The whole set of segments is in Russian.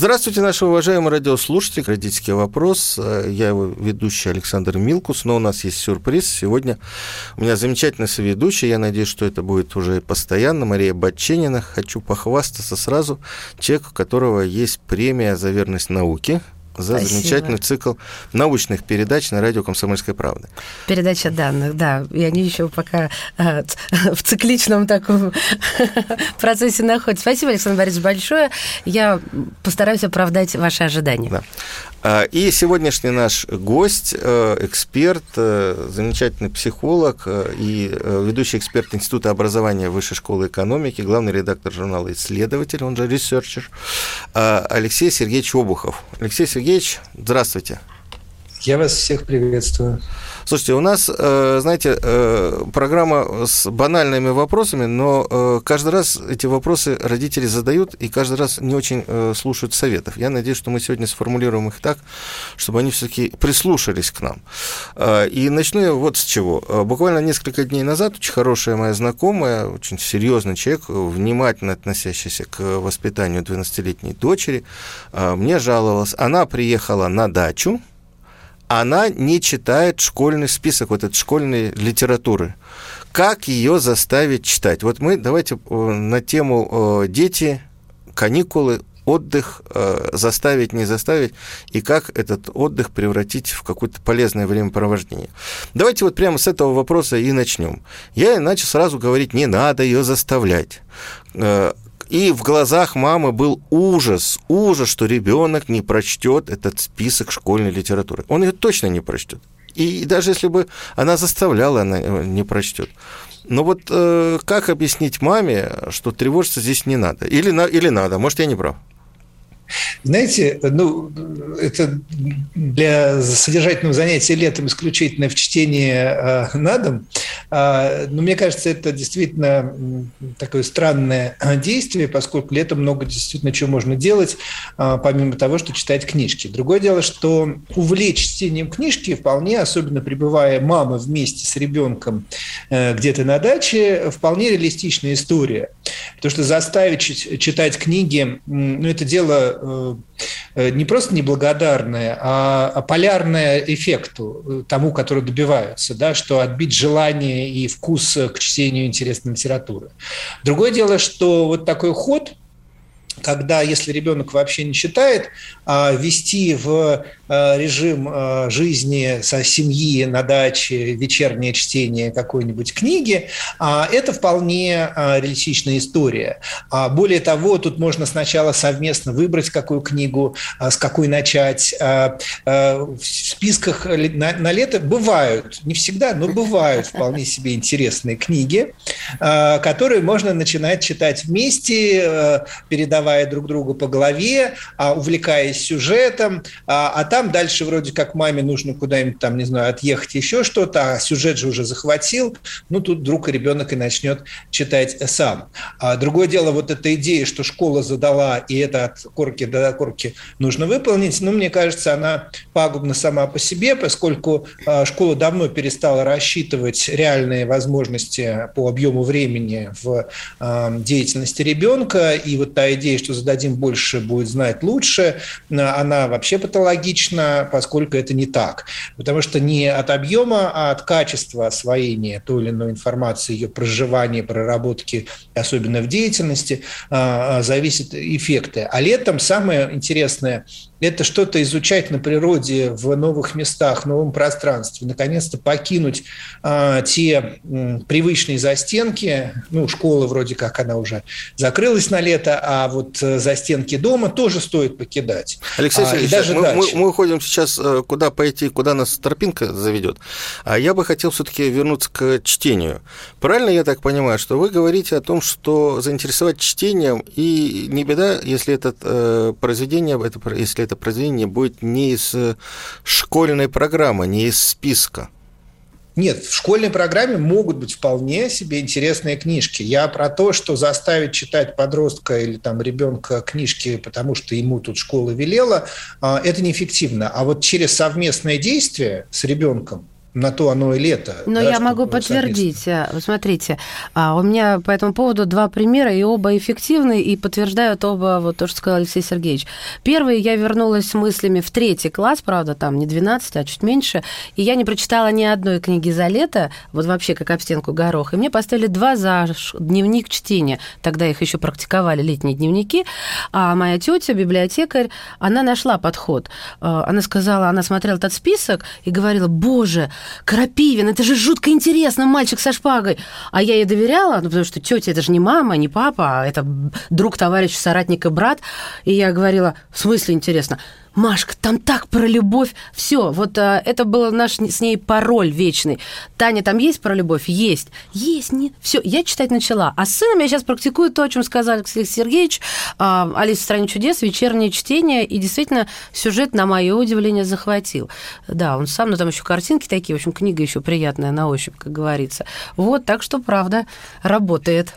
Здравствуйте, наши уважаемые радиослушатели. Родительский вопрос. Я его ведущий Александр Милкус, но у нас есть сюрприз. Сегодня у меня замечательный соведущий. Я надеюсь, что это будет уже постоянно. Мария Батченина. Хочу похвастаться сразу. Человек, у которого есть премия за верность науке за Спасибо. замечательный цикл научных передач на радио «Комсомольская правда». Передача данных, да. И они еще пока а, в цикличном таком процессе находятся. Спасибо, Александр Борисович, большое. Я постараюсь оправдать ваши ожидания. Да. А, и сегодняшний наш гость, э, эксперт, э, замечательный психолог э, и ведущий эксперт Института образования Высшей школы экономики, главный редактор журнала «Исследователь», он же researcher, Алексей Сергеевич Обухов. Алексей Сергеевич, здравствуйте. Я вас всех приветствую. Слушайте, у нас, э, знаете, э, программа с банальными вопросами, но э, каждый раз эти вопросы родители задают и каждый раз не очень слушают советов. Я надеюсь, что мы сегодня сформулируем их так, чтобы они все-таки прислушались к нам. И начну я вот с чего. Буквально несколько дней назад очень хорошая моя знакомая, очень серьезный человек, внимательно относящийся к воспитанию 12-летней дочери, мне жаловалась. Она приехала на дачу, она не читает школьный список, вот этот школьной литературы. Как ее заставить читать? Вот мы давайте э, на тему э, дети, каникулы, отдых э, заставить, не заставить, и как этот отдых превратить в какое-то полезное времяпровождение. Давайте вот прямо с этого вопроса и начнем. Я иначе сразу говорить, не надо ее заставлять. И в глазах мамы был ужас, ужас, что ребенок не прочтет этот список школьной литературы. Он ее точно не прочтет. И даже если бы она заставляла, она не прочтет. Но вот э, как объяснить маме, что тревожиться здесь не надо? Или, на, или надо? Может, я не прав? Знаете, ну, это для содержательного занятия летом исключительно в чтении э, на дом. Э, но мне кажется, это действительно такое странное действие, поскольку летом много действительно чего можно делать, э, помимо того, что читать книжки. Другое дело, что увлечь чтением книжки вполне, особенно пребывая мама вместе с ребенком э, где-то на даче, вполне реалистичная история. Потому что заставить читать книги, ну, это дело Э, э, не просто неблагодарное, а, а полярное эффекту э, тому, который добиваются, да, что отбить желание и вкус к чтению интересной литературы. Другое дело, что вот такой ход – когда, если ребенок вообще не читает, а, вести в а, режим а, жизни со семьи на даче вечернее чтение какой-нибудь книги, это вполне реалистичная история. Более того, тут можно сначала совместно выбрать, какую книгу, с какой начать. В списках на лето бывают, не всегда, но бывают вполне себе интересные книги, которые можно начинать читать вместе, передавая давая друг другу по голове, а, увлекаясь сюжетом, а, а там дальше вроде как маме нужно куда-нибудь там, не знаю, отъехать еще что-то, а сюжет же уже захватил, ну тут вдруг ребенок и начнет читать сам. А другое дело, вот эта идея, что школа задала, и это от корки до корки нужно выполнить, ну, мне кажется, она пагубна сама по себе, поскольку школа давно перестала рассчитывать реальные возможности по объему времени в деятельности ребенка, и вот та идея, что зададим больше, будет знать лучше, она вообще патологична, поскольку это не так. Потому что не от объема, а от качества освоения той или иной информации, ее проживания, проработки, особенно в деятельности, а, а, зависят эффекты. А летом самое интересное это что-то изучать на природе в новых местах, в новом пространстве, наконец-то покинуть те привычные застенки, ну, школа вроде как она уже закрылась на лето, а вот э, застенки дома тоже стоит покидать. Алексей а, Сергеевич, даже мы, мы, мы уходим сейчас, э, куда пойти, куда нас тропинка заведет, а я бы хотел все-таки вернуться к чтению. Правильно я так понимаю, что вы говорите о том, что заинтересовать чтением, и не беда, если это э, произведение, это, если это произведение будет не из э, школьной программы, не из списка. Нет, в школьной программе могут быть вполне себе интересные книжки. Я про то, что заставить читать подростка или там ребенка книжки, потому что ему тут школа велела, а, это неэффективно. А вот через совместное действие с ребенком на то оно и лето. Но да, я могу подтвердить. Э, смотрите, а, у меня по этому поводу два примера, и оба эффективны, и подтверждают оба вот то, что сказал Алексей Сергеевич. Первый, я вернулась с мыслями в третий класс, правда, там не 12, а чуть меньше, и я не прочитала ни одной книги за лето, вот вообще как об стенку горох, и мне поставили два за дневник чтения. Тогда их еще практиковали, летние дневники. А моя тетя, библиотекарь, она нашла подход. Э, она сказала, она смотрела этот список и говорила, боже, Крапивин, это же жутко интересно, мальчик со шпагой. А я ей доверяла, ну, потому что тетя это же не мама, не папа, а это друг, товарищ, соратник и брат. И я говорила, в смысле интересно? Машка, там так про любовь. Все, вот а, это был наш с ней пароль вечный. Таня, там есть про любовь? Есть. Есть, нет. Все, я читать начала. А с сыном я сейчас практикую то, о чем сказал Алексей Сергеевич. А, Алиса в стране чудес, вечернее чтение. И действительно, сюжет, на мое удивление, захватил. Да, он сам, но там еще картинки такие. В общем, книга еще приятная на ощупь, как говорится. Вот, так что, правда, работает.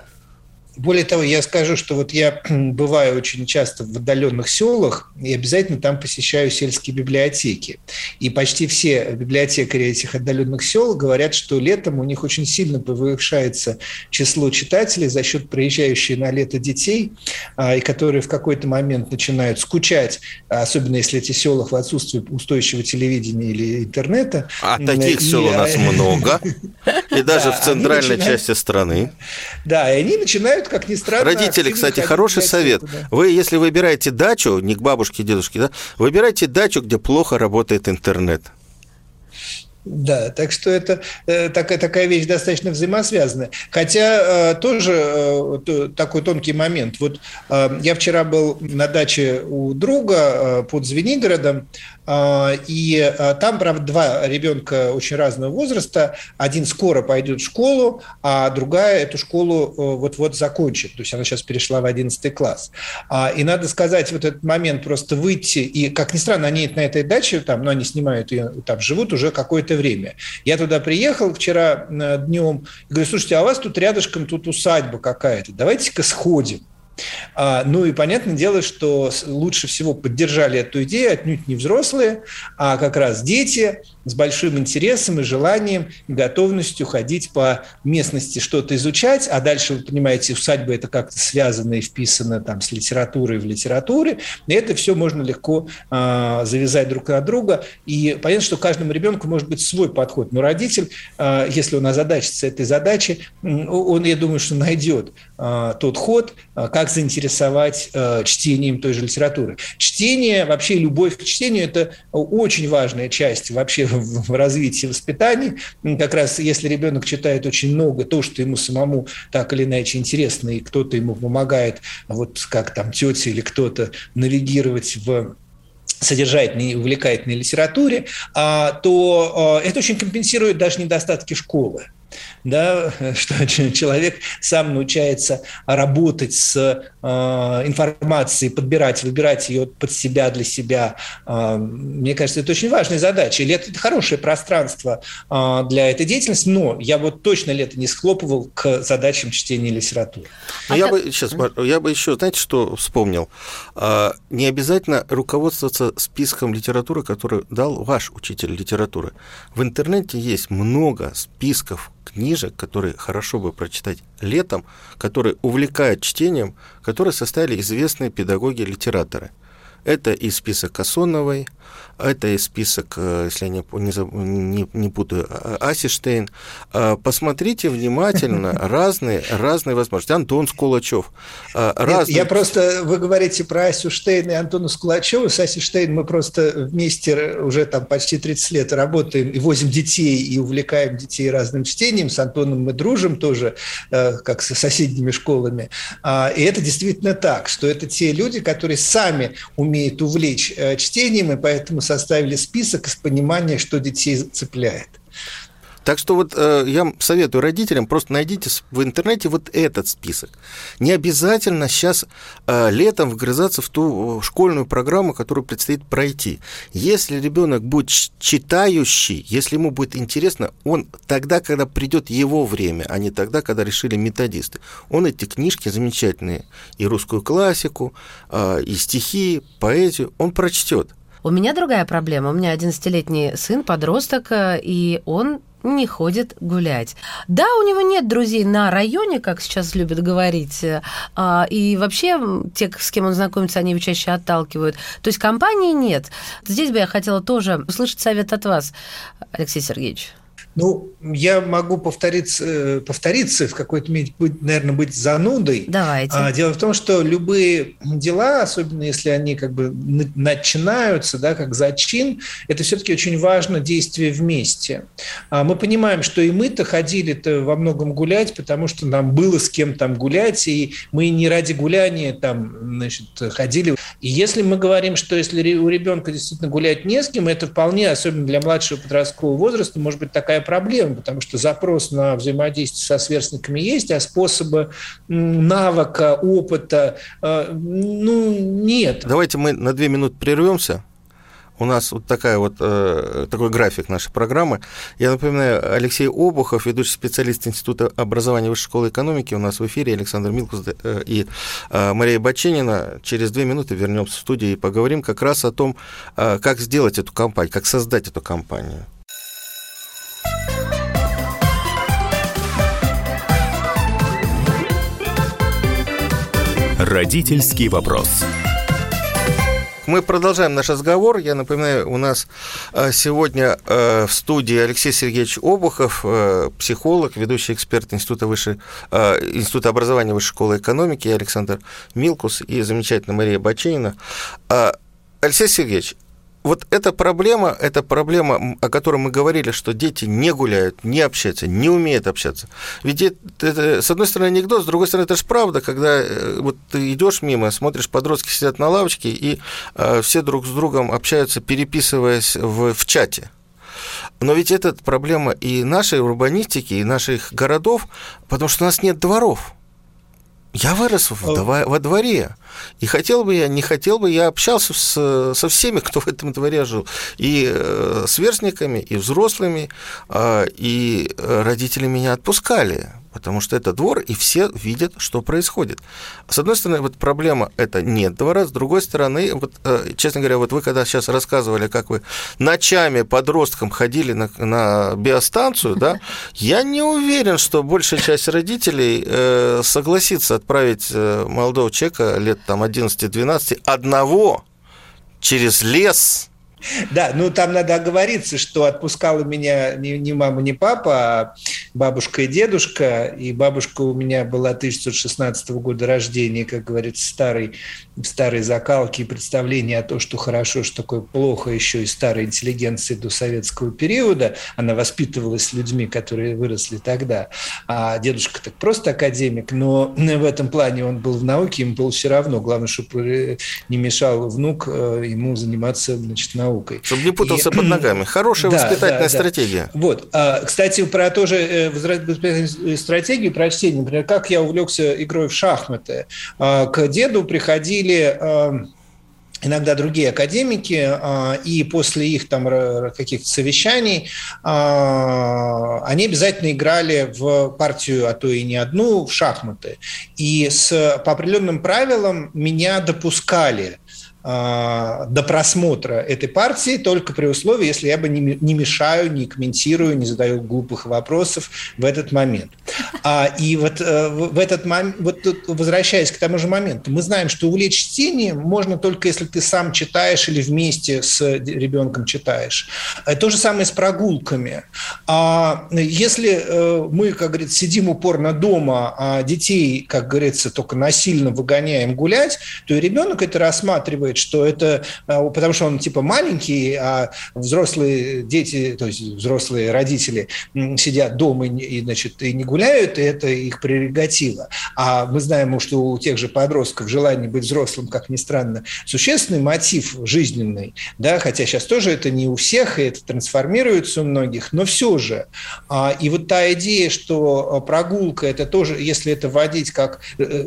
Более того, я скажу, что вот я бываю очень часто в отдаленных селах и обязательно там посещаю сельские библиотеки. И почти все библиотекари этих отдаленных сел говорят, что летом у них очень сильно повышается число читателей за счет приезжающих на лето детей, а, и которые в какой-то момент начинают скучать, особенно если эти села в отсутствии устойчивого телевидения или интернета. А таких и... сел у нас много, и даже в центральной части страны. Да, и они начинают начинают, как ни странно... Родители, кстати, хороший совет. Да. Вы, если выбираете дачу, не к бабушке, дедушке, да, выбирайте дачу, где плохо работает интернет. Да, так что это э, такая, такая вещь достаточно взаимосвязанная. Хотя э, тоже э, такой тонкий момент. Вот э, я вчера был на даче у друга э, под Звенигородом, и а, там, правда, два ребенка очень разного возраста. Один скоро пойдет в школу, а другая эту школу э, вот-вот закончит. То есть она сейчас перешла в 11 класс. А, и надо сказать, вот этот момент просто выйти, и, как ни странно, они на этой даче, там, но они снимают ее, там живут уже какое-то время. Я туда приехал вчера э, днем, и говорю, слушайте, а у вас тут рядышком тут усадьба какая-то, давайте-ка сходим. А, ну и понятное дело, что лучше всего поддержали эту идею отнюдь не взрослые, а как раз дети, с большим интересом и желанием, готовностью ходить по местности, что-то изучать, а дальше, вы понимаете, усадьба – это как-то связано и вписано там с литературой в литературе, и это все можно легко э, завязать друг на друга, и понятно, что каждому ребенку может быть свой подход, но родитель, э, если он озадачится этой задачей, он, я думаю, что найдет э, тот ход, э, как заинтересовать э, чтением той же литературы. Чтение, вообще любовь к чтению – это очень важная часть вообще в развитии воспитания. Как раз если ребенок читает очень много, то, что ему самому так или иначе интересно, и кто-то ему помогает, вот как там тетя или кто-то навигировать в содержательной и увлекательной литературе, а, то а, это очень компенсирует даже недостатки школы да, что человек сам научается работать с э, информацией, подбирать, выбирать ее под себя, для себя. Э, мне кажется, это очень важная задача. Лето – это хорошее пространство э, для этой деятельности, но я вот точно лето не схлопывал к задачам чтения литературы. А я, бы, сейчас, я бы еще, знаете, что вспомнил? А, не обязательно руководствоваться списком литературы, который дал ваш учитель литературы. В интернете есть много списков книжек, которые хорошо бы прочитать летом, которые увлекают чтением, которые составили известные педагоги-литераторы. Это и список Кассоновой, это и список, э, если я не, не, не путаю, а, Асиштейн. А, посмотрите внимательно разные, разные возможности. Антон Скулачев. А, разные... я просто, вы говорите про Асю Штейн и Антона Скулачева. С Асей Штейн мы просто вместе уже там почти 30 лет работаем и возим детей, и увлекаем детей разным чтением. С Антоном мы дружим тоже, э, как со соседними школами. И это действительно так, что это те люди, которые сами умеют увлечь э, чтением, и поэтому составили список из понимания, что детей цепляет. Так что вот э, я советую родителям, просто найдите в интернете вот этот список. Не обязательно сейчас э, летом вгрызаться в ту школьную программу, которую предстоит пройти. Если ребенок будет читающий, если ему будет интересно, он тогда, когда придет его время, а не тогда, когда решили методисты, он эти книжки замечательные, и русскую классику, э, и стихи, поэзию, он прочтет. У меня другая проблема. У меня 11-летний сын, подросток, э, и он не ходит гулять. Да, у него нет друзей на районе, как сейчас любят говорить, а, и вообще те, с кем он знакомится, они его чаще отталкивают. То есть компании нет. Здесь бы я хотела тоже услышать совет от вас, Алексей Сергеевич. Ну, я могу повториться, э, повториться в какой-то мере, наверное, быть занудой. Давайте. А, дело в том, что любые дела, особенно если они как бы начинаются, да, как зачин, это все-таки очень важно действие вместе. А мы понимаем, что и мы-то ходили-то во многом гулять, потому что нам было с кем там гулять, и мы не ради гуляния там, значит, ходили. И если мы говорим, что если у ребенка действительно гулять не с кем, это вполне, особенно для младшего подросткового возраста, может быть такая проблема, потому что запрос на взаимодействие со сверстниками есть, а способы навыка, опыта, э, ну, нет. Давайте мы на две минуты прервемся. У нас вот такая вот, э, такой график нашей программы. Я напоминаю, Алексей Обухов, ведущий специалист Института образования Высшей школы экономики, у нас в эфире Александр Милкус э, и э, Мария Баченина. Через две минуты вернемся в студию и поговорим как раз о том, э, как сделать эту компанию, как создать эту компанию. Родительский вопрос. Мы продолжаем наш разговор. Я напоминаю, у нас э, сегодня э, в студии Алексей Сергеевич Обухов, э, психолог, ведущий эксперт Института, высшей, Института образования Высшей школы экономики, и Александр Милкус и замечательная Мария Баченина. Алексей Сергеевич, вот эта проблема, это проблема, о которой мы говорили, что дети не гуляют, не общаются, не умеют общаться. Ведь это, это с одной стороны анекдот, с другой стороны это же правда, когда э, вот ты идешь мимо, смотришь, подростки сидят на лавочке, и э, все друг с другом общаются, переписываясь в, в чате. Но ведь это проблема и нашей урбанистики, и наших городов, потому что у нас нет дворов. Я вырос в, во дворе. И хотел бы я, не хотел бы, я общался с, со всеми, кто в этом дворе жил. И э, с сверстниками, и взрослыми, э, и родители меня отпускали потому что это двор, и все видят, что происходит. С одной стороны, вот проблема – это нет двора, с другой стороны, вот, э, честно говоря, вот вы когда сейчас рассказывали, как вы ночами подросткам ходили на, на биостанцию, да, я не уверен, что большая часть родителей э, согласится отправить э, молодого человека лет там 11-12 одного через лес – да, ну там надо оговориться, что отпускала меня не, не мама, не папа, а бабушка и дедушка. И бабушка у меня была 1916 года рождения, как говорится, старой, старой закалки и представления о том, что хорошо, что такое плохо еще и старой интеллигенции до советского периода. Она воспитывалась людьми, которые выросли тогда. А дедушка так просто академик, но в этом плане он был в науке, ему было все равно. Главное, чтобы не мешал внук э, ему заниматься значит, наукой. Чтобы не путался и, под ногами. Хорошая да, воспитательная да, стратегия. Да. Вот. А, кстати, про тоже э, воспитательную стратегию, про чтение. Например, как я увлекся игрой в шахматы. А, к деду приходили а, иногда другие академики, и после их там каких-то совещаний они обязательно играли в партию, а то и не одну, в шахматы. И с, по определенным правилам меня допускали до просмотра этой партии только при условии, если я бы не, не мешаю, не комментирую, не задаю глупых вопросов в этот момент. А, и вот э, в этот момент, вот возвращаясь к тому же моменту, мы знаем, что увлечь чтением можно только если ты сам читаешь или вместе с ребенком читаешь. Э, то же самое с прогулками. А если э, мы, как говорится, сидим упорно дома, а детей, как говорится, только насильно выгоняем гулять, то и ребенок это рассматривает рассказывает, что это а, потому что он типа маленький, а взрослые дети, то есть взрослые родители сидят дома и, значит, и не гуляют, и это их прерогатива. А мы знаем, что у тех же подростков желание быть взрослым, как ни странно, существенный мотив жизненный, да, хотя сейчас тоже это не у всех, и это трансформируется у многих, но все же. А, и вот та идея, что прогулка – это тоже, если это вводить как э,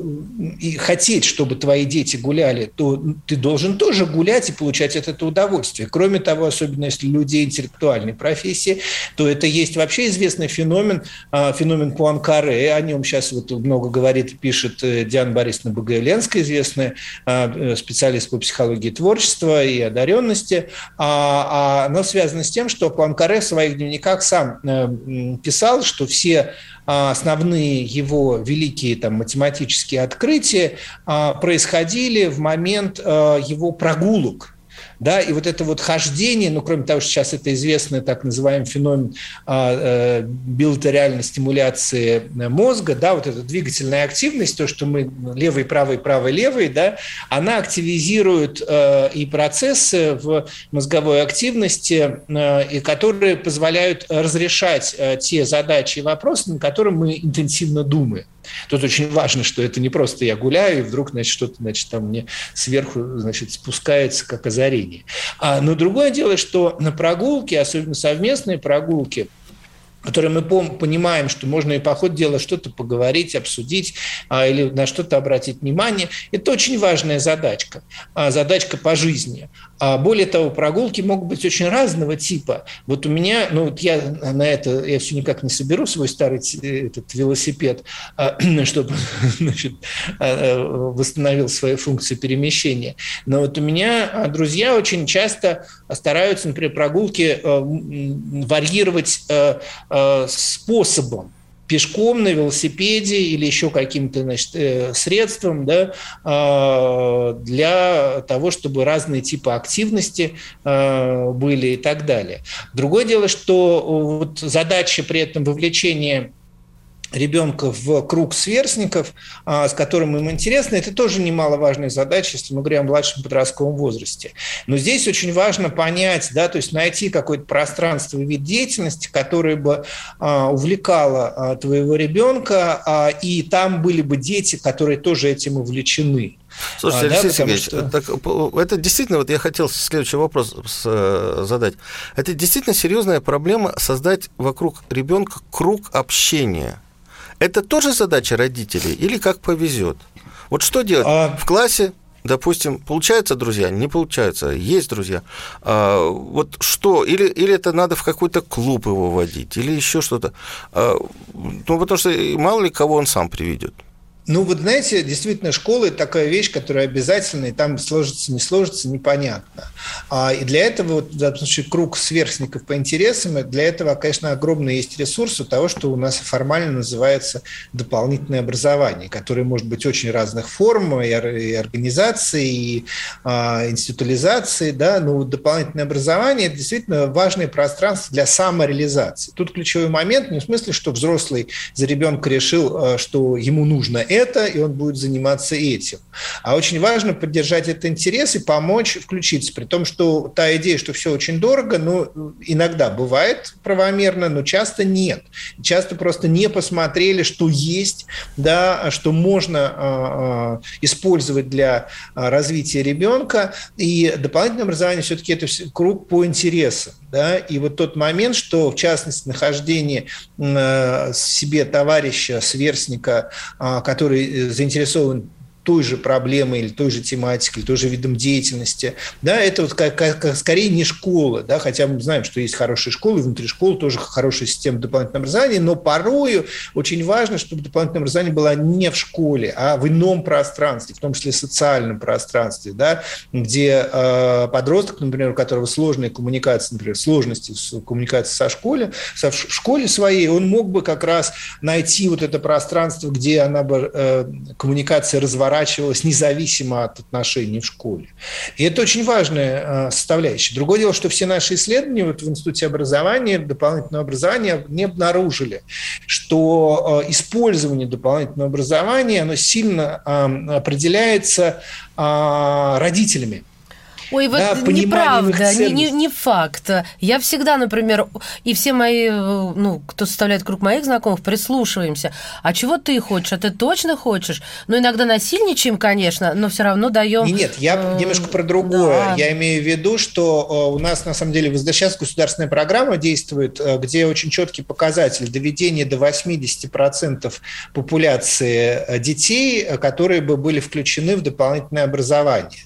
и хотеть, чтобы твои дети гуляли, то ты должен тоже гулять и получать от этого удовольствие. Кроме того, особенно если люди интеллектуальной профессии, то это есть вообще известный феномен, а, феномен Пуанкаре. О нем сейчас вот много говорит, пишет э, Диана Борисовна Багаеленская, известная а, э, специалист по психологии творчества и одаренности. А, оно связано с тем, что Пуанкаре в своих дневниках сам э, писал, что все основные его великие там, математические открытия происходили в момент его прогулок да, и вот это вот хождение, ну, кроме того, что сейчас это известный так называемый феномен а, э, билатериальной стимуляции мозга, да, вот эта двигательная активность, то, что мы левый, правый, правый, левый, да, она активизирует э, и процессы в мозговой активности, э, и которые позволяют разрешать э, те задачи и вопросы, на которые мы интенсивно думаем. Тут очень важно, что это не просто я гуляю, и вдруг, значит, что-то, значит, там мне сверху, значит, спускается как озарение. А, но другое дело, что на прогулке, особенно совместные прогулки, которые мы понимаем, что можно и по ходу дела что-то поговорить, обсудить а, или на что-то обратить внимание. Это очень важная задачка, а, задачка по жизни. А более того, прогулки могут быть очень разного типа. Вот у меня, ну вот я на это, я все никак не соберу свой старый этот велосипед, а, чтобы значит, а, восстановил свои функции перемещения. Но вот у меня друзья очень часто стараются, например, прогулки варьировать способом пешком, на велосипеде или еще каким-то значит, э, средством да, для того, чтобы разные типы активности были и так далее. Другое дело, что вот задача при этом вовлечения ребенка в круг сверстников, а, с которым им интересно, это тоже немаловажная задача, если мы говорим о младшем подростковом возрасте. Но здесь очень важно понять, да, то есть найти какое-то пространство и вид деятельности, которое бы а, увлекало а, твоего ребенка, и там были бы дети, которые тоже этим увлечены. Слушайте, а, Алексей да, Сергеевич, что... так, это действительно, вот я хотел следующий вопрос э, задать. Это действительно серьезная проблема создать вокруг ребенка круг общения. Это тоже задача родителей или как повезет? Вот что делать? А... В классе допустим, получаются друзья, не получаются, есть друзья. А, вот что, или, или это надо в какой-то клуб его водить, или еще что-то. А, ну, потому что мало ли кого он сам приведет. Ну, вот знаете, действительно, школа – это такая вещь, которая обязательна, и там сложится, не сложится, непонятно. А, и для этого, вот, в данном случае, круг сверстников по интересам, для этого, конечно, огромный есть ресурс у того, что у нас формально называется дополнительное образование, которое может быть очень разных форм, и, и организации, и а, институализации, да, но дополнительное образование – это действительно важное пространство для самореализации. Тут ключевой момент не в смысле, что взрослый за ребенка решил, а, что ему нужно это, и он будет заниматься этим. А очень важно поддержать этот интерес и помочь включиться, при том, что та идея, что все очень дорого, ну, иногда бывает правомерно, но часто нет. Часто просто не посмотрели, что есть, да, что можно а, а, использовать для а, развития ребенка, и дополнительное образование все-таки это круг по интересам. Да? И вот тот момент, что, в частности, нахождение э, себе товарища, сверстника, э, который э, заинтересован той же проблемой или той же тематикой, или той же видом деятельности, да, это вот как, как, как скорее не школа, да, хотя мы знаем, что есть хорошие школы, внутри школы тоже хорошая система дополнительного образования, но порою очень важно, чтобы дополнительное образование было не в школе, а в ином пространстве, в том числе социальном пространстве, да, где э, подросток, например, у которого сложная коммуникация, например, сложности с коммуникацией со школе, со, в школе своей, он мог бы как раз найти вот это пространство, где она бы э, коммуникация разворачивалась, разворачивалась независимо от отношений в школе. И это очень важная э, составляющая. Другое дело, что все наши исследования вот в Институте образования, дополнительного образования не обнаружили, что э, использование дополнительного образования оно сильно определяется родителями Ой, вот да, неправда, не, не, не факт. Я всегда, например, и все мои, ну, кто составляет круг моих знакомых, прислушиваемся. А чего ты хочешь? А ты точно хочешь? Ну, иногда насильничаем, конечно, но все равно даем... Нет, я э, немножко про другое. Да. Я имею в виду, что э, у нас, на самом деле, сейчас государственная программа действует, э, где очень четкий показатель доведения до 80% популяции детей, которые бы были включены в дополнительное образование.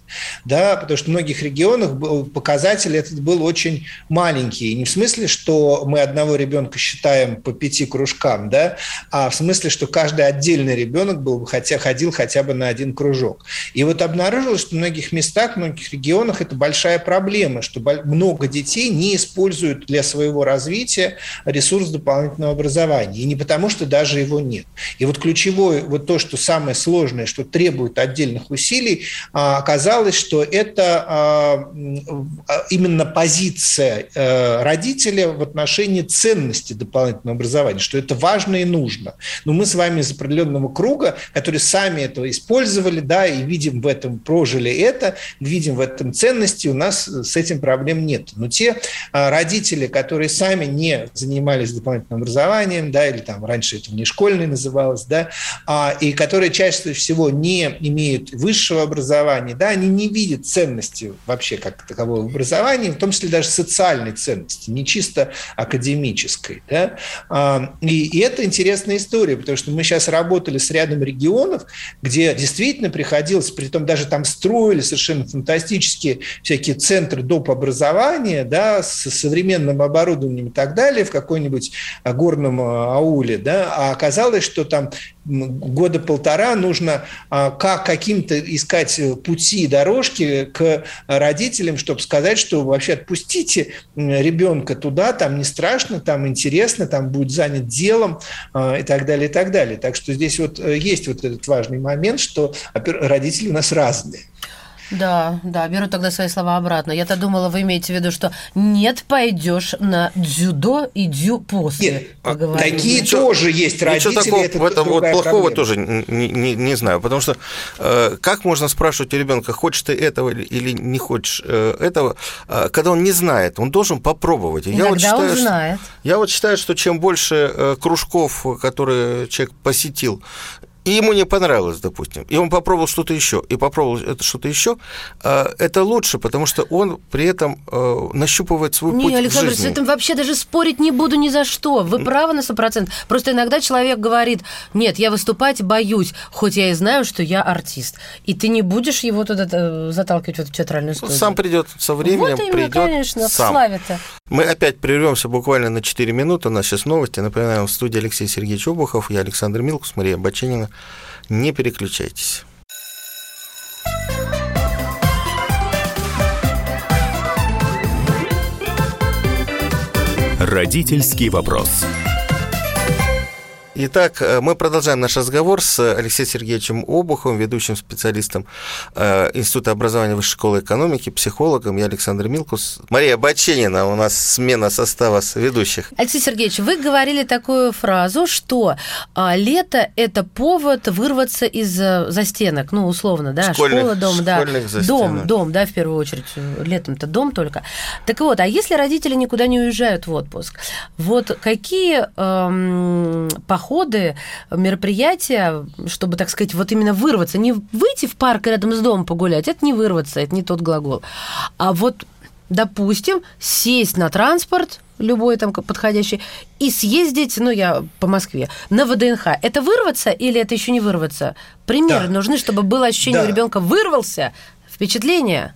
Да, потому что в многих регионах показатель этот был очень маленький. Не в смысле, что мы одного ребенка считаем по пяти кружкам, да, а в смысле, что каждый отдельный ребенок был, хотя ходил хотя бы на один кружок. И вот обнаружилось, что в многих местах, в многих регионах это большая проблема, что много детей не используют для своего развития ресурс дополнительного образования. И не потому, что даже его нет. И вот ключевое, вот то, что самое сложное, что требует отдельных усилий, а, оказалось, что это а, именно позиция э, родителя в отношении ценности дополнительного образования, что это важно и нужно. Но мы с вами из определенного круга, которые сами это использовали, да, и видим в этом, прожили это, видим в этом ценности, у нас с этим проблем нет. Но те родители, которые сами не занимались дополнительным образованием, да, или там раньше это внешкольное называлось, да, и которые чаще всего не имеют высшего образования, да, они не видят ценности вообще как такового образования, в том числе даже социальной ценности, не чисто академической. Да? А, и, и это интересная история, потому что мы сейчас работали с рядом регионов, где действительно приходилось, при том даже там строили совершенно фантастические всякие центры доп. образования, да, с современным оборудованием и так далее в какой-нибудь горном а, ауле, да, а оказалось, что там года полтора нужно а, как каким-то искать пути, дорожки к родителям, чтобы сказать, что вообще отпустите ребенка туда, там не страшно, там интересно, там будет занят делом а, и так далее, и так далее. Так что здесь вот э, есть вот этот важный момент, что родители у нас разные. Да, да, беру тогда свои слова обратно. Я-то думала, вы имеете в виду, что нет, пойдешь на дзюдо и дзю после. Нет, поговорим. такие ничего, тоже есть родители. Ничего такого это в этом вот плохого проблема. тоже не, не, не знаю, потому что э, как можно спрашивать у ребенка, хочешь ты этого или не хочешь э, этого, э, когда он не знает, он должен попробовать. Иногда я вот считаю, он знает. Что, я вот считаю, что чем больше э, кружков, которые человек посетил, и ему не понравилось, допустим, и он попробовал что-то еще, и попробовал это что-то еще, а, это лучше, потому что он при этом э, нащупывает свой не, путь Александр, в жизни. с этим вообще даже спорить не буду ни за что. Вы правы на 100%. Просто иногда человек говорит, нет, я выступать боюсь, хоть я и знаю, что я артист. И ты не будешь его туда э, заталкивать в эту театральную студию. Сам придет со временем, вот именно, придет конечно, сам. славе-то. Мы опять прервемся буквально на 4 минуты. У нас сейчас новости. Напоминаем, в студии Алексей Сергеевич Обухов, я Александр Милкус, Мария Баченина. Не переключайтесь. Родительский вопрос. Итак, э, мы продолжаем наш разговор с Алексеем Сергеевичем Обуховым, ведущим специалистом э, Института образования Высшей школы экономики, психологом. Я Александр Милкус. Мария Баченина, у нас смена состава ведущих. Алексей Сергеевич, вы говорили такую фразу, что а, лето – это повод вырваться из э, застенок, ну, условно, да, школьных, школа, дом, да, застенок. дом, дом, да, в первую очередь, летом-то дом только. Так вот, а если родители никуда не уезжают в отпуск, вот какие эм, походы походы, мероприятия, чтобы, так сказать, вот именно вырваться. Не выйти в парк рядом с домом погулять, это не вырваться, это не тот глагол. А вот, допустим, сесть на транспорт, любой там подходящий, и съездить, ну, я по Москве, на ВДНХ. Это вырваться или это еще не вырваться? Примеры да. нужны, чтобы было ощущение да. у ребенка вырвался, впечатление.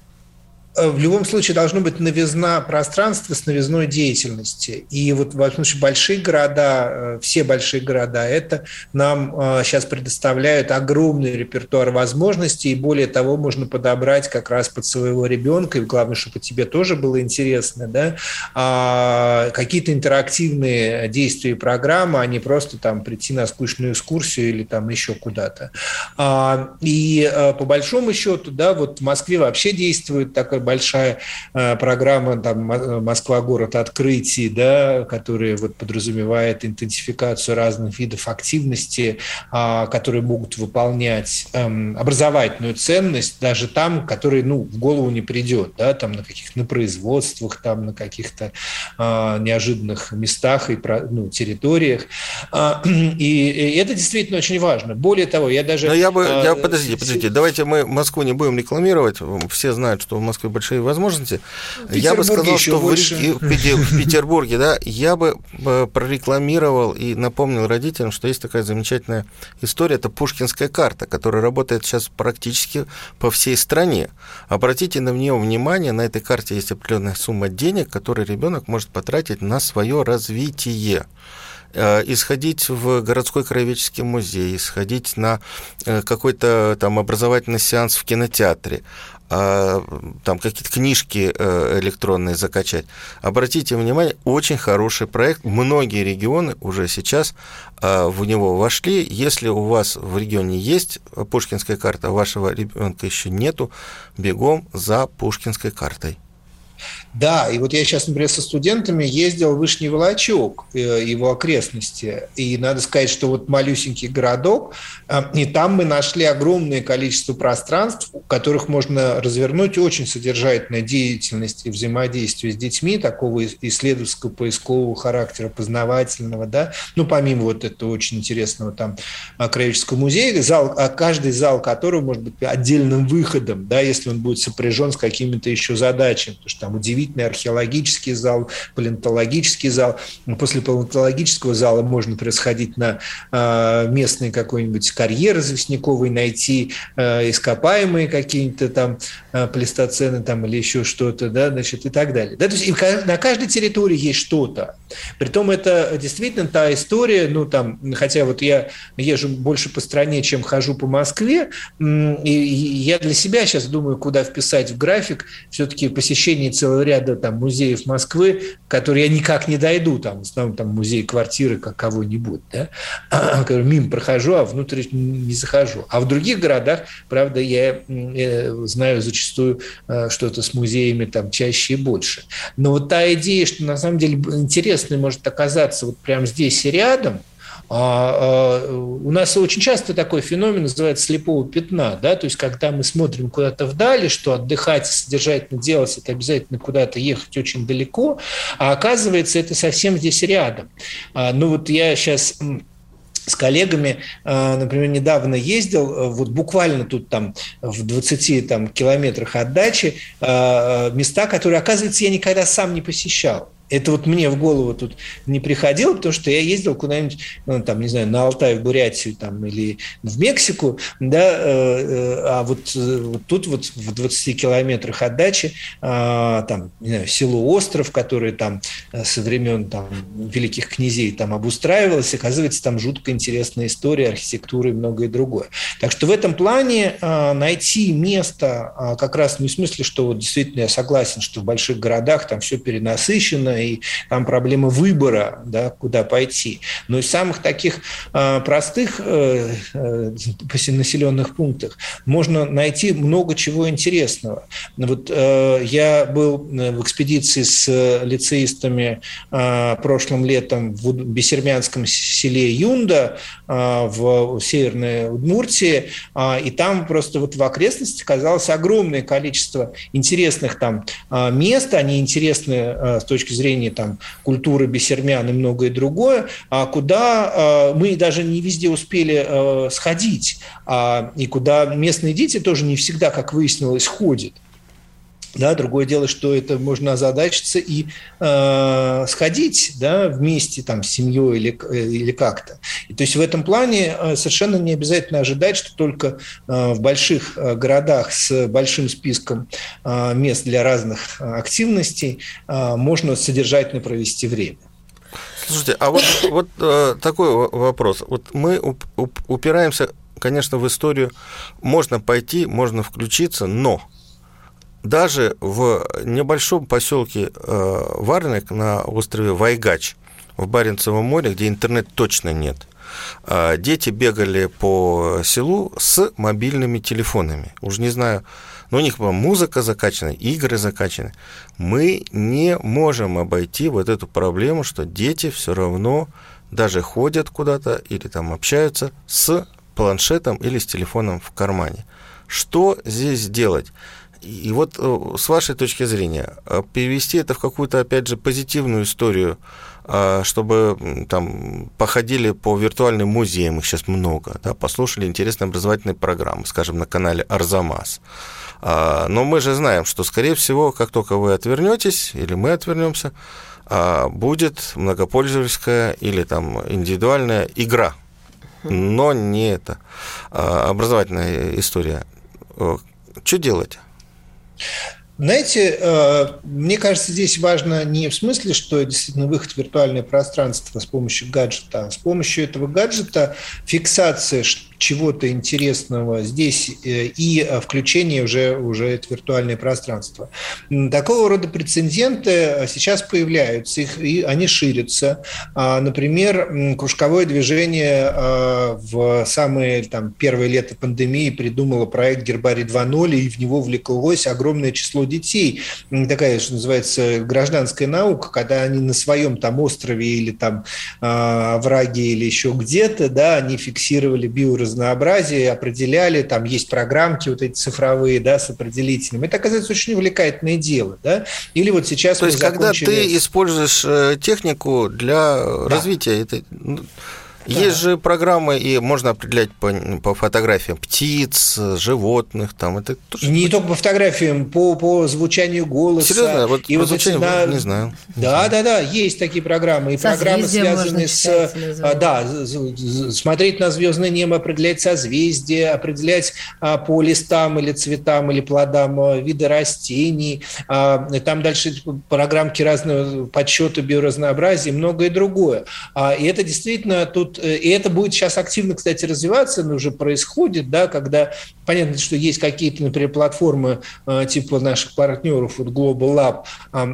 Э, в любом случае должно быть новизна пространства с новизной деятельности. И вот, в случае, большие города, э, все большие города, это нам сейчас э, предоставляют огромный репертуар возможностей, и более того, можно подобрать как раз под своего ребенка, и главное, чтобы тебе тоже было интересно, да, а, какие-то интерактивные действия и программы, а не просто там прийти на скучную экскурсию или там еще куда-то. А, и по большому счету, да, вот в Москве вообще действует такая большая программа там, «Москва-город открытий», да, которая вот подразумевает интенсификацию разных видов активности, которые могут выполнять эм, образовательную ценность даже там, которые ну, в голову не придет, да, там на каких-то на производствах, там на каких-то неожиданных местах и ну, территориях. И, и это действительно очень важно. Более того, я даже... Но я бы... А, я, подождите, подождите. Давайте мы Москву не будем рекламировать. Все знают, что в Москве большие возможности. Я бы сказал, что в, в Петербурге, да, я бы э, прорекламировал и напомнил родителям, что есть такая замечательная история. Это Пушкинская карта, которая работает сейчас практически по всей стране. Обратите на нее внимание, на этой карте есть определенная сумма денег, которую ребенок может потратить на свое развитие. Э, исходить в городской краеведческий музей, сходить на э, какой-то там образовательный сеанс в кинотеатре, там какие-то книжки э, электронные закачать. Обратите внимание, очень хороший проект. Многие регионы уже сейчас в него вошли. Если у вас в регионе есть пушкинская карта, а вашего ребенка еще нету, бегом за пушкинской картой. Да, и вот я сейчас, например, со студентами ездил в Вышний Волочок, э, его окрестности, и надо сказать, что вот малюсенький городок, э, и там мы нашли огромное количество пространств, в которых можно развернуть очень содержательную деятельность и взаимодействие с детьми, такого исследовательского, поискового характера, познавательного, да, ну, помимо вот этого очень интересного там краеведческого музея, зал, а каждый зал которого может быть отдельным выходом, да, если он будет сопряжен с какими-то еще задачами, потому что там удивительный археологический зал, палеонтологический зал. После палеонтологического зала можно происходить на э, местный какой-нибудь карьер известняковый, найти э, ископаемые какие-то там э, плестоцены там, или еще что-то, да, значит, и так далее. Да, то есть на каждой территории есть что-то. Притом это действительно та история, ну там, хотя вот я езжу больше по стране, чем хожу по Москве, и я для себя сейчас думаю, куда вписать в график все-таки посещение целого ряда там музеев Москвы, которые я никак не дойду, там, в основном там музей квартиры как кого-нибудь, да, мимо прохожу, а внутрь не захожу. А в других городах, правда, я знаю зачастую э, что-то с музеями там чаще и больше. Но вот та идея, что на самом деле интересной может оказаться вот прямо здесь и рядом – у нас очень часто такой феномен называется слепого пятна, да, то есть когда мы смотрим куда-то вдали, что отдыхать, содержательно делать, это обязательно куда-то ехать очень далеко, а оказывается это совсем здесь рядом. А, ну вот я сейчас с коллегами, например, недавно ездил, вот буквально тут там в 20 там, километрах от дачи, места, которые, оказывается, я никогда сам не посещал. Это вот мне в голову тут не приходило, потому что я ездил куда-нибудь, ну, там, не знаю, на Алтай, в Бурятию там, или в Мексику, да, э, э, а вот, э, вот тут вот в 20 километрах от дачи, а, там, не знаю, село Остров, которое там со времен там, великих князей там обустраивалось, оказывается, там жутко интересная история, архитектура и многое другое. Так что в этом плане а, найти место а, как раз не в смысле, что вот действительно я согласен, что в больших городах там все перенасыщено, и там проблема выбора, да, куда пойти. Но из самых таких э, простых э, э, населенных пунктах можно найти много чего интересного. Вот э, я был э, в экспедиции с лицеистами э, прошлым летом в Бесермянском селе Юнда э, в Северной Удмуртии, э, и там просто вот в окрестности оказалось огромное количество интересных там э, мест, они интересны э, с точки зрения зрения там, культуры бесермян и многое другое, а куда а, мы даже не везде успели а, сходить, а, и куда местные дети тоже не всегда, как выяснилось, ходят. Да, другое дело, что это можно озадачиться и э, сходить да, вместе там, с семьей или, или как-то. И, то есть в этом плане э, совершенно не обязательно ожидать, что только э, в больших э, городах с большим списком э, мест для разных активностей э, можно содержательно провести время. Слушайте, а вот, вот э, такой вопрос. Вот мы упираемся, конечно, в историю. Можно пойти, можно включиться, но даже в небольшом поселке э, Варник на острове Вайгач в Баренцевом море, где интернет точно нет, а, дети бегали по селу с мобильными телефонами. Уж не знаю, но у них была музыка закачана, игры закачаны. Мы не можем обойти вот эту проблему, что дети все равно даже ходят куда-то или там общаются с планшетом или с телефоном в кармане. Что здесь делать? И вот э, с вашей точки зрения, э, перевести это в какую-то, опять же, позитивную историю, э, чтобы там походили по виртуальным музеям, их сейчас много, да, послушали интересные образовательные программы, скажем, на канале Арзамас. А, но мы же знаем, что, скорее всего, как только вы отвернетесь, или мы отвернемся, а, будет многопользовательская или там индивидуальная игра, но не это а, образовательная история. Что делать? Знаете, э, мне кажется, здесь важно не в смысле, что действительно выход в виртуальное пространство с помощью гаджета, а с помощью этого гаджета фиксация чего-то интересного здесь э, и э, включение уже, уже это виртуальное пространство. Такого рода прецеденты э, сейчас появляются, их, и они ширятся. А, например, кружковое движение в самые там, первые лета пандемии придумало проект «Гербарий 2.0», и в него влеклось огромное число детей. Такая, что называется, гражданская наука, когда они на своем там острове или там враге или еще где-то, да, они фиксировали биоразнообразие разнообразие, определяли, там есть программки вот эти цифровые, да, с определителем. Это, оказывается, очень увлекательное дело, да. Или вот сейчас То есть, закончили... когда ты используешь э, технику для да. развития этой ну, да. Есть же программы, и можно определять по, по фотографиям птиц, животных, там это тоже. Не только по фотографиям, по, по звучанию голоса. Серьезно, вот и по вот звучанию на... не знаю. Да, да, да, есть такие программы, и программы связанные с, а, да, смотреть на звездное небо, определять созвездия, определять а, по листам или цветам или плодам а, виды растений. Там дальше программки разного подсчета биоразнообразия и многое другое. И это действительно тут Э, и это будет сейчас активно, кстати, развиваться, но уже происходит, да, когда понятно, что есть какие-то, например, платформы э, типа наших партнеров, вот Global Lab,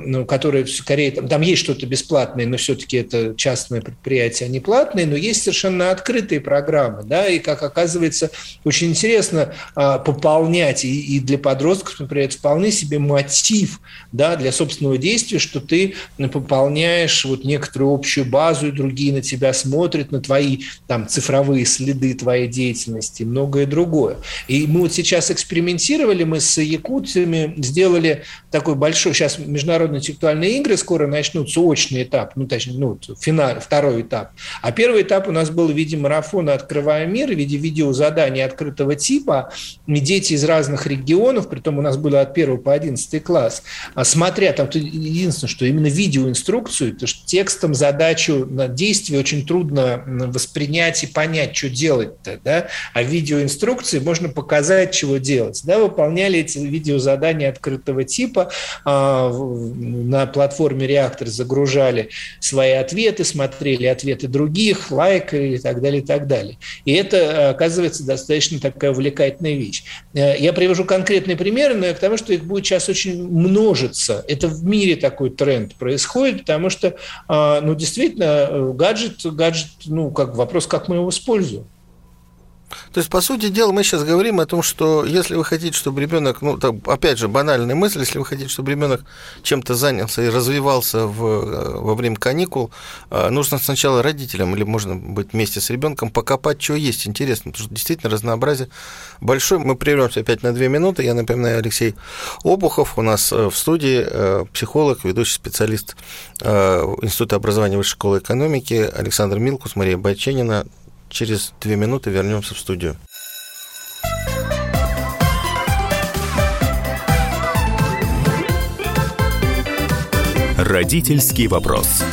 ну, которые скорее, там, там есть что-то бесплатное, но все-таки это частное предприятие, они платные, но есть совершенно открытые программы, да, и, как оказывается, очень интересно а, пополнять, и, и для подростков, например, это вполне себе мотив, да, для собственного действия, что ты пополняешь вот некоторую общую базу, и другие на тебя смотрят, на твои там цифровые следы твоей деятельности многое другое. И мы вот сейчас экспериментировали, мы с якутцами сделали такой большой, сейчас международные интеллектуальные игры скоро начнутся, очный этап, ну, точнее, ну, финал, второй этап. А первый этап у нас был в виде марафона «Открывая мир», в виде видеозаданий открытого типа. И дети из разных регионов, при том у нас было от 1 по 11 класс, а смотря, там единственное, что именно видеоинструкцию, то что текстом задачу на действие очень трудно воспринять и понять, что делать-то, да, а видеоинструкции можно показать, чего делать. Да, выполняли эти видеозадания открытого типа, а, на платформе «Реактор» загружали свои ответы, смотрели ответы других, лайкали и так далее, и так далее. И это, оказывается, достаточно такая увлекательная вещь. Э, я привожу конкретные примеры, но я к тому, что их будет сейчас очень множиться. Это в мире такой тренд происходит, потому что, а, ну, действительно, э, гаджет, гаджет, ну, как вопрос, как мы его используем. То есть, по сути дела, мы сейчас говорим о том, что если вы хотите, чтобы ребенок, ну, там, опять же, банальная мысль, если вы хотите, чтобы ребенок чем-то занялся и развивался в, э, во время каникул, э, нужно сначала родителям, или можно быть вместе с ребенком, покопать, что есть интересно, потому что действительно разнообразие большое. Мы прервемся опять на две минуты. Я напоминаю, Алексей Обухов у нас э, в студии, психолог, ведущий специалист Института образования Высшей школы экономики, Александр Милкус, Мария Байченина, Через две минуты вернемся в студию. Родительский вопрос.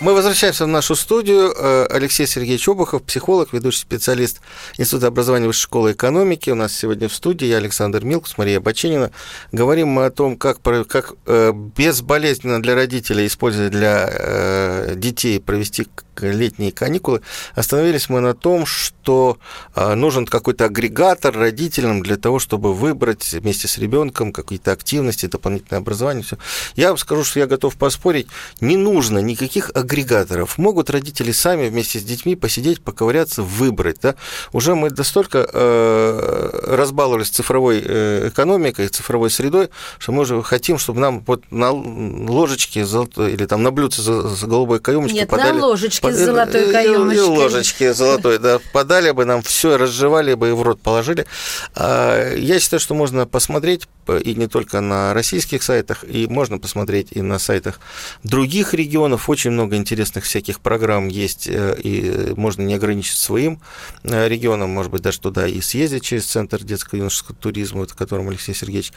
Мы возвращаемся в нашу студию. Э, Алексей Сергеевич Обухов, психолог, ведущий специалист Института образования Высшей школы экономики. У нас сегодня в студии я Александр Милкус, Мария Бачинина. Говорим мы о том, как, как э, безболезненно для родителей использовать для э, детей провести летние каникулы, остановились мы на том, что нужен какой-то агрегатор родителям для того, чтобы выбрать вместе с ребенком какие-то активности, дополнительное образование. Все. Я скажу, что я готов поспорить, не нужно никаких агрегаторов агрегаторов. Могут родители сами вместе с детьми посидеть, поковыряться, выбрать. Да? Уже мы настолько э, разбаловались цифровой э, экономикой, цифровой средой, что мы уже хотим, чтобы нам вот на ложечке золотой, или там на блюдце за, за голубой каемочкой Нет, подали... на ложечке под, с золотой каемочкой. И, ложечки золотой, да, подали бы нам все, разжевали бы и в рот положили. А, я считаю, что можно посмотреть, и не только на российских сайтах, и можно посмотреть и на сайтах других регионов. Очень много интересных всяких программ есть, э, и можно не ограничиться своим э, регионом, может быть, даже туда и съездить через Центр детско-юношеского туризма, о котором Алексей Сергеевич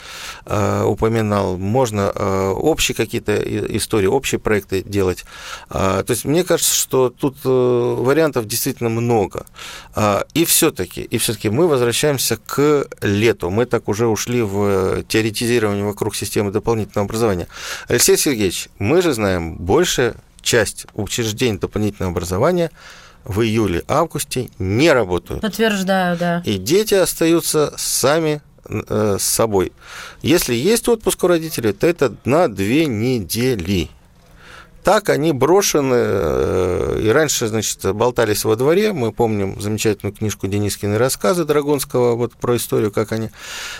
э, упоминал. Можно общие какие-то истории, общие проекты делать. То есть мне кажется, что тут вариантов действительно много. И все-таки, и все-таки мы возвращаемся к лету. Мы так уже ушли в теоретизирование вокруг системы дополнительного образования. Алексей Сергеевич, мы же знаем, большая часть учреждений дополнительного образования в июле-августе не работают. Подтверждаю, да. И дети остаются сами э, с собой. Если есть отпуск у родителей, то это на две недели. Так они брошены, э, и раньше, значит, болтались во дворе. Мы помним замечательную книжку Денискины рассказы Драгунского вот про историю, как они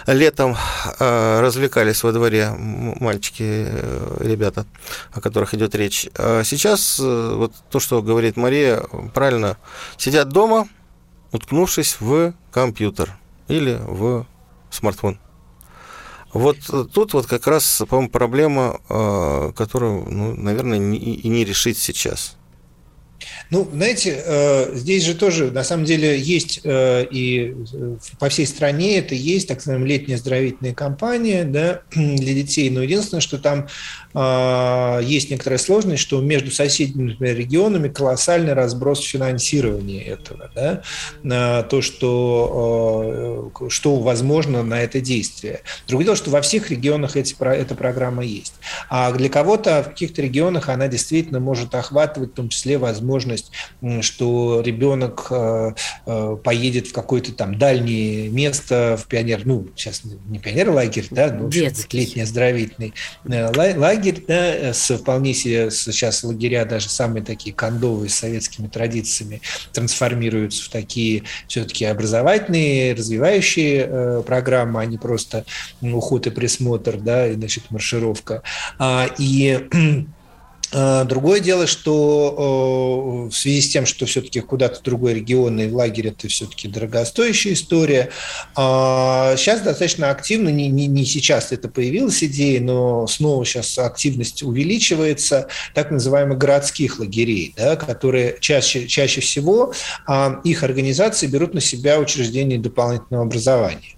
летом э, развлекались во дворе, мальчики, э, ребята, о которых идет речь. А сейчас вот то, что говорит Мария, правильно, сидят дома, уткнувшись в компьютер или в смартфон. Вот тут вот как раз, по-моему, проблема, а, которую, ну, наверное, и не решить сейчас. Ну, знаете, э, здесь же тоже, на самом деле, есть э, и э, по всей стране это есть, так называемая летняя оздоровительная кампания да, для детей. Но единственное, что там есть некоторая сложность, что между соседними например, регионами колоссальный разброс финансирования этого. Да, то, что, что возможно на это действие. Другое дело, что во всех регионах эти, эта программа есть. А для кого-то в каких-то регионах она действительно может охватывать в том числе возможность что ребенок э, поедет в какое-то там дальнее место, в пионер, ну, сейчас не пионер-лагерь, да, но летний оздоровительный э, лагерь, да, с вполне себе сейчас лагеря даже самые такие кондовые с советскими традициями трансформируются в такие все-таки образовательные, развивающие программы, а не просто уход и присмотр, да, и, значит, маршировка. А, и другое дело, что в связи с тем, что все-таки куда-то другой регион и лагерь это все-таки дорогостоящая история, сейчас а, достаточно активно, не, не, не сейчас это появилась идея, но снова сейчас активность увеличивается, так называемых городских лагерей, да, которые чаще, чаще всего а, их организации берут на себя учреждение дополнительного образования.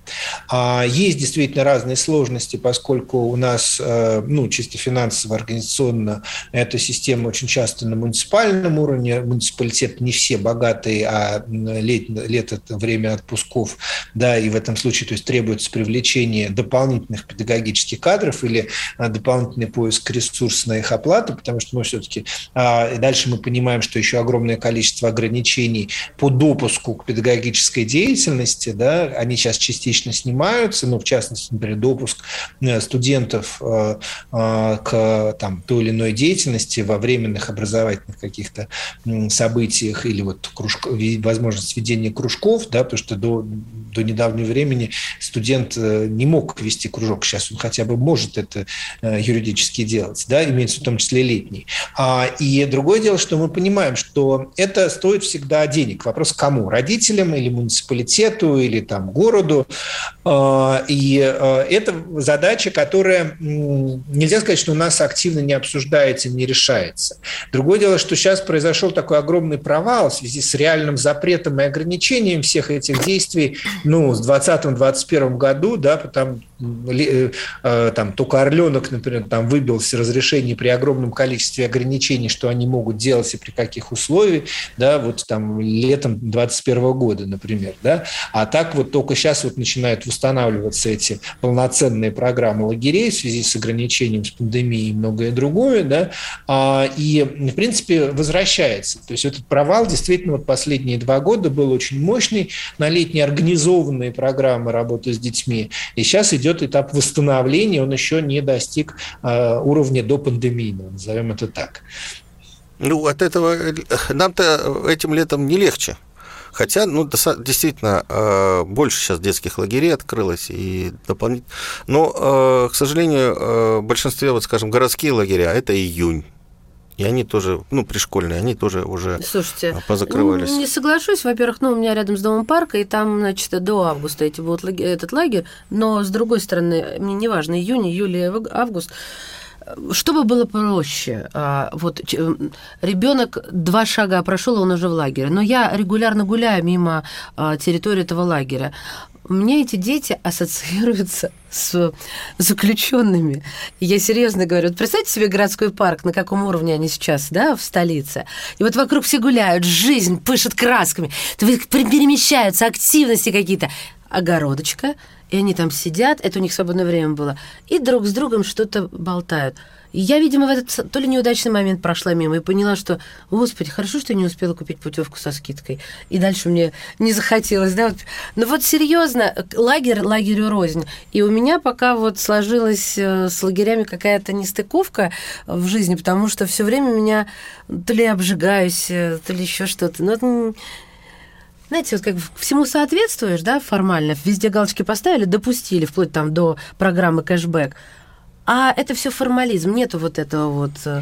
Есть действительно разные сложности, поскольку у нас, э, ну, чисто финансово, организационно эта система очень часто на муниципальном уровне. Муниципалитет не все богатые, а лет, лето – это время отпусков, да, и в этом случае то есть, требуется привлечение дополнительных педагогических кадров или а, дополнительный поиск ресурсов на их оплату, потому что мы все-таки а, дальше мы понимаем, что еще огромное количество ограничений по допуску к педагогической деятельности, да, они сейчас частично снимаются, ну, в частности, например, допуск э, студентов э, э, к там, той или иной деятельности, во временных образовательных каких-то событиях или вот кружк, возможность ведения кружков, да, потому что до, до недавнего времени студент э, не мог вести кружок, сейчас он хотя бы может это э, юридически делать, да, имеется в том числе летний. А, и другое дело, что мы понимаем, что это стоит всегда денег. Вопрос кому? Родителям или муниципалитету, или там городу. А, и э, это задача, которая, нельзя сказать, что у нас активно не обсуждается, не решается. Другое дело, что сейчас произошел такой огромный провал в связи с реальным запретом и ограничением всех этих действий ну, с 2020-2021 году, да, потому Э, э, там только Орленок, например, там выбился разрешение при огромном количестве ограничений, что они могут делать и при каких условиях, да, вот там летом 21 года, например, да, а так вот только сейчас вот начинают восстанавливаться эти полноценные программы лагерей в связи с ограничением, с пандемией и многое другое, да, а, и, в принципе, возвращается. То есть этот провал действительно вот последние два года был очень мощный. На летние организованные программы работы с детьми, и сейчас идет этап восстановления, он еще не достиг а, уровня до пандемийного, назовем это так. Ну, от этого нам-то этим летом не легче. Хотя, ну, действительно, э, больше сейчас детских лагерей открылось и дополнительно. Но, э, к сожалению, э, в большинстве, вот, скажем, городские лагеря это июнь. И они тоже, ну, пришкольные, они тоже уже Слушайте, позакрывались. Не соглашусь. Во-первых, ну, у меня рядом с домом парка, и там, значит, до августа эти будут лагерь, этот лагерь. Но, с другой стороны, мне не важно, июнь, июль, август чтобы было проще, а, вот ребенок два шага прошел, он уже в лагере, но я регулярно гуляю мимо а, территории этого лагеря. У меня эти дети ассоциируются с заключенными. Я серьезно говорю, вот представьте себе городской парк, на каком уровне они сейчас, да, в столице. И вот вокруг все гуляют, жизнь пышет красками, перемещаются, активности какие-то. Огородочка, и они там сидят, это у них свободное время было, и друг с другом что-то болтают. И я, видимо, в этот то ли неудачный момент прошла мимо и поняла, что, господи, хорошо, что я не успела купить путевку со скидкой. И дальше мне не захотелось, да. Вот. Но вот серьезно, лагерь лагерю рознь. И у меня пока вот сложилась э, с лагерями какая-то нестыковка в жизни, потому что все время меня то ли обжигаюсь, э, то ли еще что-то. Но знаете, вот как всему соответствуешь, да, формально, везде галочки поставили, допустили, вплоть там до программы кэшбэк. А это все формализм, нету вот этого вот. Э,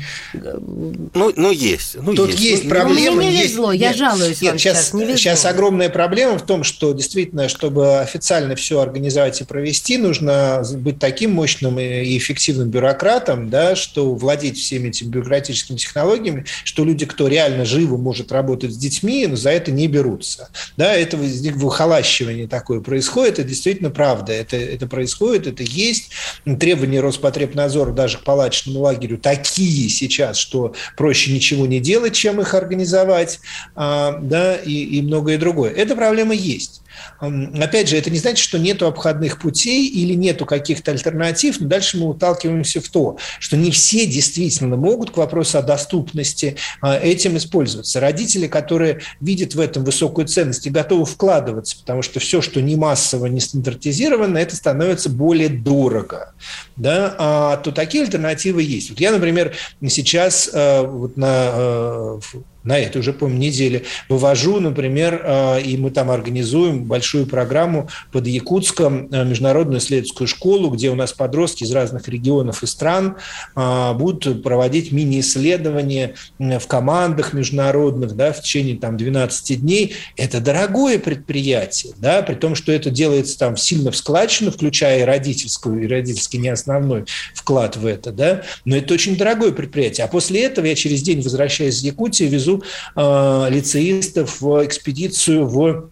ну, ну есть. Ну, Тут есть, есть проблема. Ну, мне не везло, есть, я нет, жалуюсь нет, вам сейчас. Сейчас, не везло. сейчас огромная проблема в том, что действительно, чтобы официально все организовать и провести, нужно быть таким мощным и эффективным бюрократом, да, что владеть всеми этими бюрократическими технологиями, что люди, кто реально живо может работать с детьми, за это не берутся. Да, это выхолащивание такое происходит, это действительно правда. Это, это происходит, это есть. Требования Роспотребнадзора Роспотребнадзора даже к палаточному лагерю такие сейчас, что проще ничего не делать, чем их организовать, а, да, и, и многое другое. Эта проблема есть. Опять же, это не значит, что нету обходных путей или нету каких-то альтернатив, но дальше мы уталкиваемся в то, что не все действительно могут к вопросу о доступности а, этим использоваться. Родители, которые видят в этом высокую ценность и готовы вкладываться, потому что все, что не массово, не стандартизировано, это становится более дорого. Да? А, то такие альтернативы есть. Вот я, например, сейчас а, вот на на этой уже, по неделе вывожу, например, а, и мы там организуем большую программу под Якутском, а, международную исследовательскую школу, где у нас подростки из разных регионов и стран а, будут проводить мини-исследования в командах международных да, в течение там, 12 дней. Это дорогое предприятие, да, при том, что это делается там сильно в складчину, включая и родительскую, и родительский не основной вклад в это, да, но это очень дорогое предприятие. А после этого я через день возвращаюсь из Якутии, везу э, лицеистов в экспедицию в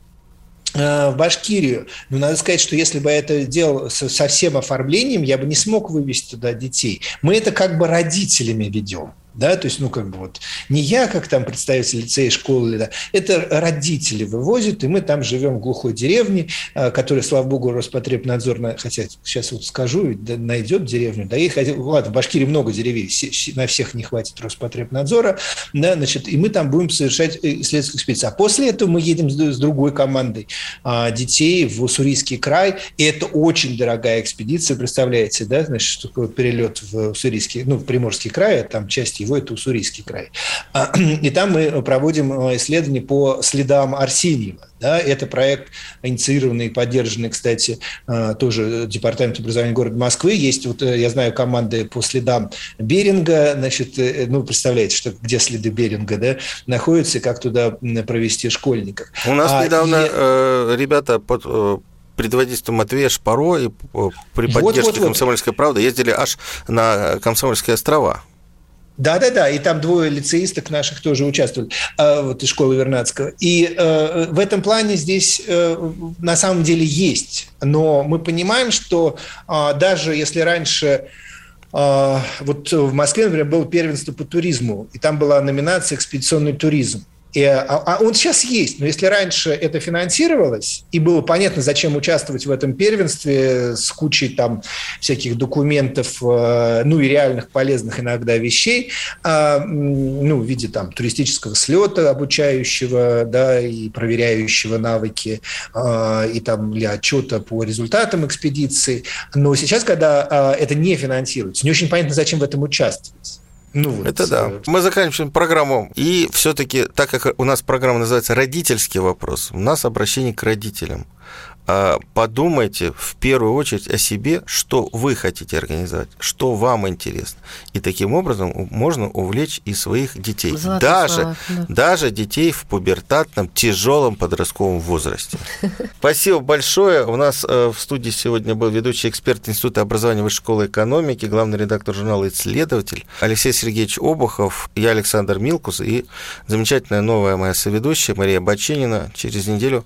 э, в Башкирию. Но надо сказать, что если бы я это делал со всем оформлением, я бы не смог вывести туда детей. Мы это как бы родителями ведем да, то есть, ну, как бы вот не я, как там представитель лицея, школы, да, это родители вывозят, и мы там живем в глухой деревне, а, которая, слава богу, Роспотребнадзор, хотя сейчас вот скажу, найдет деревню, да, и хотел, ладно, в Башкирии много деревень, на всех не хватит Роспотребнадзора, да, значит, и мы там будем совершать э, исследовательскую экспедицию. А после этого мы едем с другой командой а, детей в Уссурийский край, и это очень дорогая экспедиция, представляете, да, значит, перелет в Уссурийский, ну, в Приморский край, а там часть его это Уссурийский край. А, и там мы проводим э, исследования по следам Арсеньева. Да, это проект, инициированный и поддержанный, кстати, э, тоже Департаментом образования города Москвы. Есть, вот э, я знаю, команды по следам Беринга, значит, ну, представляете, что, где следы Беринга, да, находятся, и как туда провести школьников. У нас а, недавно и... э, ребята под предводительством водительством Матвея Шпаро и при поддержке вот, вот, «Комсомольской правды» ездили аж на Комсомольские острова. Да-да-да, и там двое лицеисток наших тоже участвовали, а, вот из школы Вернадского. И э, в этом плане здесь э, на самом деле есть, но мы понимаем, что э, даже если раньше э, вот в Москве, например, было первенство по туризму, и там была номинация «Экспедиционный туризм», а, а он сейчас есть, но если раньше это финансировалось, и было понятно, зачем участвовать в этом первенстве с кучей там всяких документов, э, ну и реальных полезных иногда вещей, а, ну, в виде там туристического слета обучающего, да, и проверяющего навыки, а, и там для отчета по результатам экспедиции. Но сейчас, когда это не финансируется, не очень понятно, зачем в этом участвовать. Ну, вот. Это да. Мы заканчиваем программу. И все-таки, так как у нас программа называется «Родительский вопрос», у нас обращение к родителям. А, подумайте в первую очередь о себе, что вы хотите организовать, что вам интересно. И таким образом можно увлечь и своих детей. Золотый даже, слова, да. даже детей в пубертатном, тяжелом подростковом возрасте. Спасибо большое. У нас э, в студии сегодня был ведущий эксперт Института образования Высшей школы экономики, главный редактор журнала «Исследователь» Алексей Сергеевич Обухов, я Александр Милкус и замечательная новая моя соведущая Мария Бачинина. Через неделю